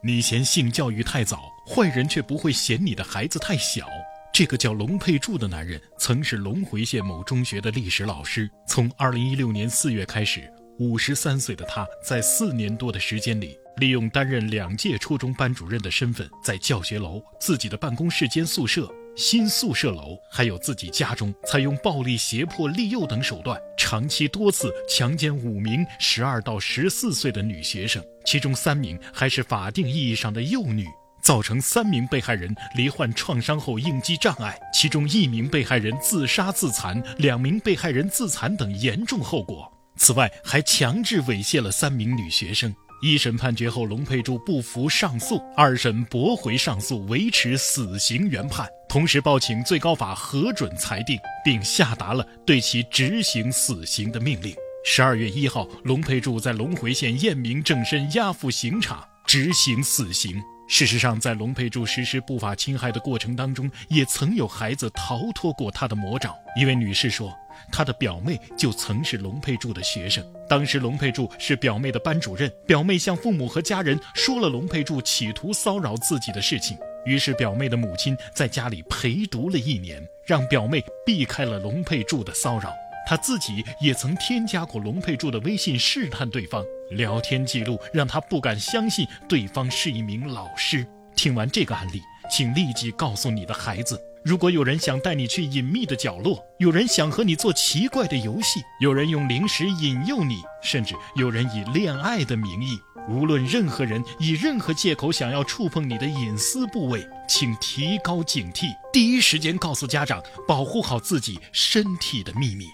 你嫌性教育太早，坏人却不会嫌你的孩子太小。这个叫龙佩柱的男人，曾是龙回县某中学的历史老师。从2016年4月开始，53岁的他在四年多的时间里，利用担任两届初中班主任的身份，在教学楼、自己的办公室兼宿舍、新宿舍楼，还有自己家中，采用暴力、胁迫、利诱等手段，长期多次强奸五名12到14岁的女学生，其中三名还是法定意义上的幼女。造成三名被害人罹患创伤后应激障碍，其中一名被害人自杀自残，两名被害人自残等严重后果。此外，还强制猥亵了三名女学生。一审判决后，龙佩柱不服上诉，二审驳回上诉，维持死刑原判，同时报请最高法核准裁定，并下达了对其执行死刑的命令。十二月一号，龙佩柱在龙回县验明正身押赴刑场执行死刑。事实上，在龙佩柱实施不法侵害的过程当中，也曾有孩子逃脱过他的魔爪。一位女士说，她的表妹就曾是龙佩柱的学生，当时龙佩柱是表妹的班主任，表妹向父母和家人说了龙佩柱企图骚扰自己的事情，于是表妹的母亲在家里陪读了一年，让表妹避开了龙佩柱的骚扰。他自己也曾添加过龙佩柱的微信试探对方，聊天记录让他不敢相信对方是一名老师。听完这个案例，请立即告诉你的孩子：如果有人想带你去隐秘的角落，有人想和你做奇怪的游戏，有人用零食引诱你，甚至有人以恋爱的名义，无论任何人以任何借口想要触碰你的隐私部位，请提高警惕，第一时间告诉家长，保护好自己身体的秘密。